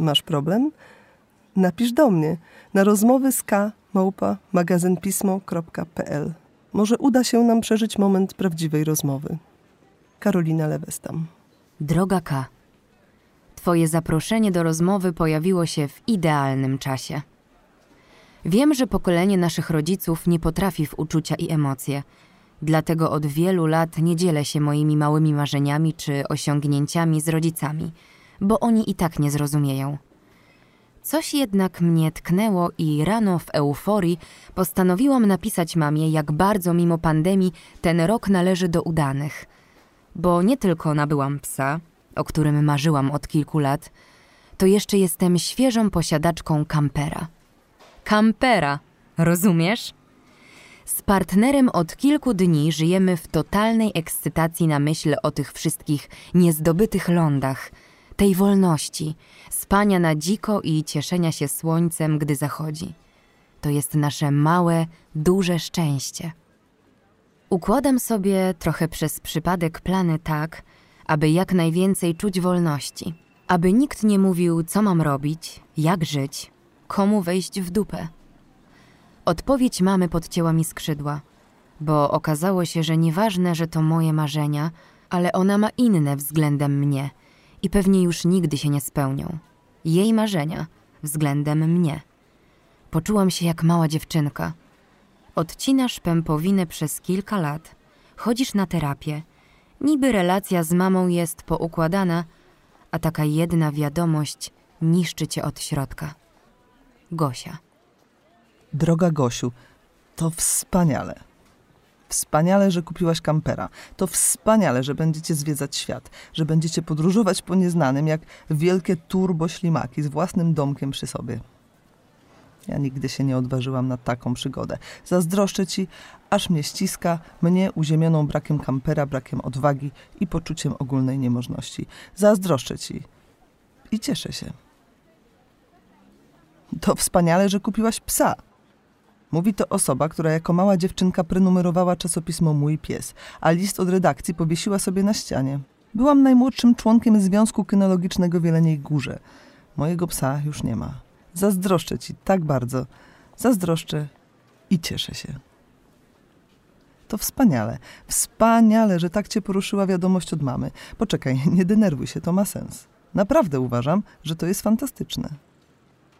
Masz problem? Napisz do mnie na rozmowy z k małpa magazynpismo.pl. Może uda się nam przeżyć moment prawdziwej rozmowy. Karolina Lewestam. Droga K. Twoje zaproszenie do rozmowy pojawiło się w idealnym czasie. Wiem, że pokolenie naszych rodziców nie potrafi w uczucia i emocje. Dlatego od wielu lat nie dzielę się moimi małymi marzeniami czy osiągnięciami z rodzicami, bo oni i tak nie zrozumieją. Coś jednak mnie tknęło i rano w euforii postanowiłam napisać mamie, jak bardzo mimo pandemii ten rok należy do udanych. Bo nie tylko nabyłam psa, o którym marzyłam od kilku lat, to jeszcze jestem świeżą posiadaczką kampera. Kampera, rozumiesz? Z partnerem od kilku dni żyjemy w totalnej ekscytacji na myśl o tych wszystkich niezdobytych lądach, tej wolności, spania na dziko i cieszenia się słońcem, gdy zachodzi. To jest nasze małe, duże szczęście. Układam sobie trochę przez przypadek plany tak, aby jak najwięcej czuć wolności, aby nikt nie mówił, co mam robić, jak żyć, komu wejść w dupę. Odpowiedź mamy podcięła mi skrzydła, bo okazało się, że nieważne, że to moje marzenia, ale ona ma inne względem mnie i pewnie już nigdy się nie spełnią. Jej marzenia względem mnie. Poczułam się jak mała dziewczynka. Odcinasz pępowinę przez kilka lat, chodzisz na terapię. Niby relacja z mamą jest poukładana, a taka jedna wiadomość niszczy cię od środka. Gosia. Droga Gosiu, to wspaniale. Wspaniale, że kupiłaś kampera. To wspaniale, że będziecie zwiedzać świat, że będziecie podróżować po nieznanym jak wielkie turboślimaki z własnym domkiem przy sobie. Ja nigdy się nie odważyłam na taką przygodę. Zazdroszczę ci, aż mnie ściska, mnie uziemioną brakiem kampera, brakiem odwagi i poczuciem ogólnej niemożności. Zazdroszczę ci i cieszę się. To wspaniale, że kupiłaś psa. Mówi to osoba, która jako mała dziewczynka prenumerowała czasopismo Mój Pies, a list od redakcji powiesiła sobie na ścianie. Byłam najmłodszym członkiem Związku Kynologicznego w Jeleniej Górze. Mojego psa już nie ma. Zazdroszczę ci tak bardzo. Zazdroszczę i cieszę się. To wspaniale, wspaniale, że tak cię poruszyła wiadomość od mamy. Poczekaj, nie denerwuj się, to ma sens. Naprawdę uważam, że to jest fantastyczne.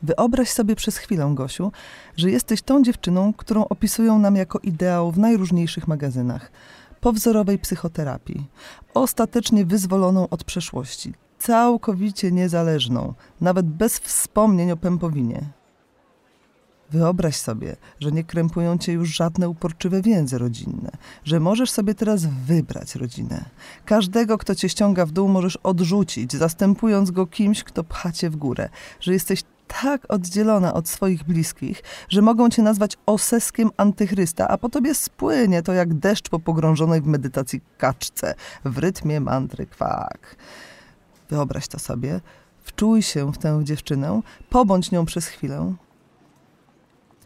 Wyobraź sobie przez chwilę, Gosiu, że jesteś tą dziewczyną, którą opisują nam jako ideał w najróżniejszych magazynach. Po wzorowej psychoterapii, ostatecznie wyzwoloną od przeszłości, całkowicie niezależną, nawet bez wspomnień o pępowinie. Wyobraź sobie, że nie krępują cię już żadne uporczywe więzy rodzinne, że możesz sobie teraz wybrać rodzinę. Każdego, kto cię ściąga w dół, możesz odrzucić, zastępując go kimś, kto pcha cię w górę, że jesteś tak oddzielona od swoich bliskich, że mogą cię nazwać oseskiem antychrysta, a po tobie spłynie to jak deszcz po pogrążonej w medytacji kaczce, w rytmie mantry kwak. Wyobraź to sobie, wczuj się w tę dziewczynę, pobądź nią przez chwilę.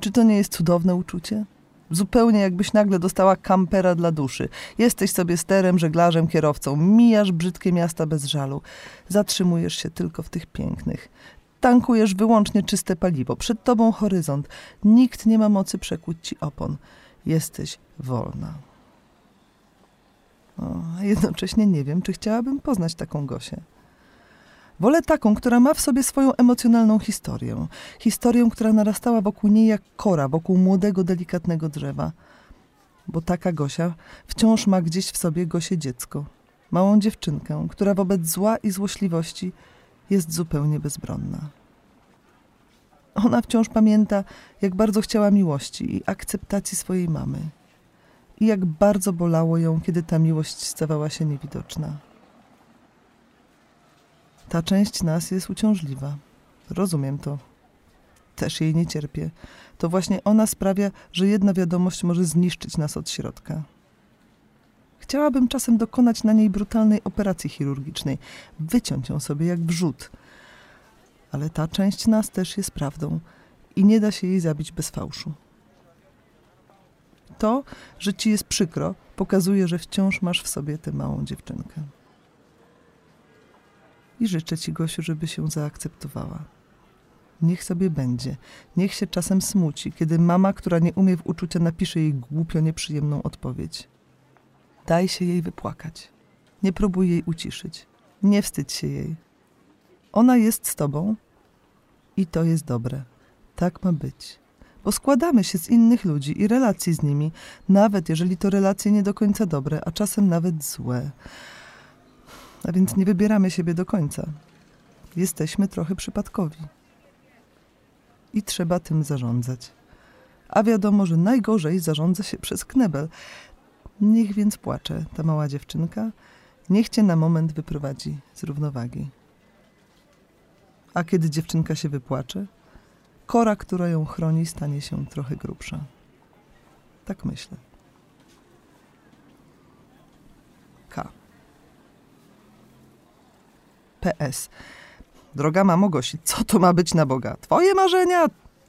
Czy to nie jest cudowne uczucie? Zupełnie jakbyś nagle dostała kampera dla duszy. Jesteś sobie sterem, żeglarzem, kierowcą. Mijasz brzydkie miasta bez żalu. Zatrzymujesz się tylko w tych pięknych. Tankujesz wyłącznie czyste paliwo. Przed tobą horyzont. Nikt nie ma mocy przekłuć ci opon. Jesteś wolna. O, a jednocześnie nie wiem, czy chciałabym poznać taką Gosię. Wolę taką, która ma w sobie swoją emocjonalną historię. Historię, która narastała wokół niej jak kora, wokół młodego, delikatnego drzewa. Bo taka Gosia wciąż ma gdzieś w sobie Gosie dziecko. Małą dziewczynkę, która wobec zła i złośliwości jest zupełnie bezbronna. Ona wciąż pamięta, jak bardzo chciała miłości i akceptacji swojej mamy. I jak bardzo bolało ją, kiedy ta miłość stawała się niewidoczna. Ta część nas jest uciążliwa. Rozumiem to. Też jej nie cierpię. To właśnie ona sprawia, że jedna wiadomość może zniszczyć nas od środka. Chciałabym czasem dokonać na niej brutalnej operacji chirurgicznej, wyciąć ją sobie jak wrzód. Ale ta część nas też jest prawdą i nie da się jej zabić bez fałszu. To, że ci jest przykro, pokazuje, że wciąż masz w sobie tę małą dziewczynkę. I życzę ci, Gosiu, żeby się zaakceptowała. Niech sobie będzie. Niech się czasem smuci, kiedy mama, która nie umie w uczucia, napisze jej głupio nieprzyjemną odpowiedź. Daj się jej wypłakać. Nie próbuj jej uciszyć. Nie wstydź się jej. Ona jest z tobą i to jest dobre. Tak ma być. Bo składamy się z innych ludzi i relacji z nimi, nawet jeżeli to relacje nie do końca dobre, a czasem nawet złe. A więc nie wybieramy siebie do końca. Jesteśmy trochę przypadkowi. I trzeba tym zarządzać. A wiadomo, że najgorzej zarządza się przez knebel. Niech więc płacze ta mała dziewczynka, niech cię na moment wyprowadzi z równowagi. A kiedy dziewczynka się wypłacze, kora, która ją chroni, stanie się trochę grubsza. Tak myślę. K. PS. Droga mamo Gosi, co to ma być na Boga? Twoje marzenia?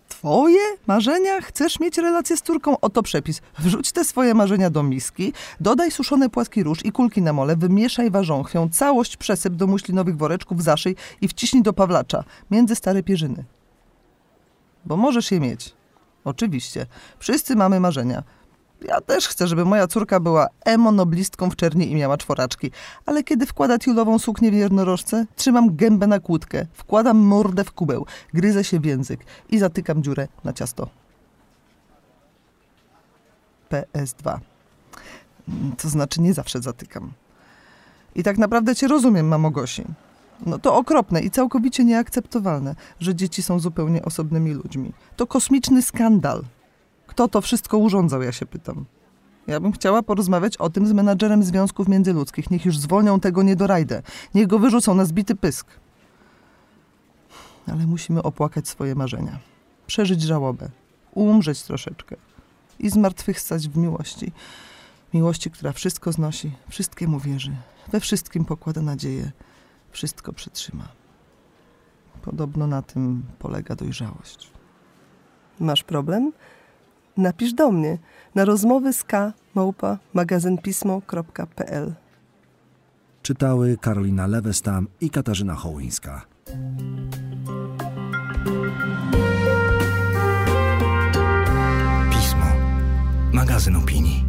Twoje marzenia? Chcesz mieć relację z córką? Oto przepis. Wrzuć te swoje marzenia do miski, dodaj suszone płaski róż i kulki na mole, wymieszaj warząchwią, całość przesyp do muślinowych woreczków, zaszyj i wciśnij do pawlacza, między stare pierzyny. Bo możesz je mieć. Oczywiście. Wszyscy mamy marzenia. Ja też chcę, żeby moja córka była emonoblistką w czerni i miała czworaczki. Ale kiedy wkłada tiulową suknię w jednorożce, trzymam gębę na kłódkę, wkładam mordę w kubeł, gryzę się w język i zatykam dziurę na ciasto. PS2. To znaczy nie zawsze zatykam. I tak naprawdę cię rozumiem, mamo Gosi. No to okropne i całkowicie nieakceptowalne, że dzieci są zupełnie osobnymi ludźmi. To kosmiczny skandal. Kto to wszystko urządzał, ja się pytam. Ja bym chciała porozmawiać o tym z menadżerem związków międzyludzkich. Niech już zwolnią tego niedorajdę. Niech go wyrzucą na zbity pysk. Ale musimy opłakać swoje marzenia. Przeżyć żałobę. Umrzeć troszeczkę. I zmartwychwstać w miłości. Miłości, która wszystko znosi, wszystkiemu wierzy, we wszystkim pokłada nadzieję, wszystko przetrzyma. Podobno na tym polega dojrzałość. Masz problem? Napisz do mnie na rozmowy z k małpa magazynpismo.pl Czytały Karolina Lewestam i Katarzyna Hołyńska. Pismo. Magazyn opinii.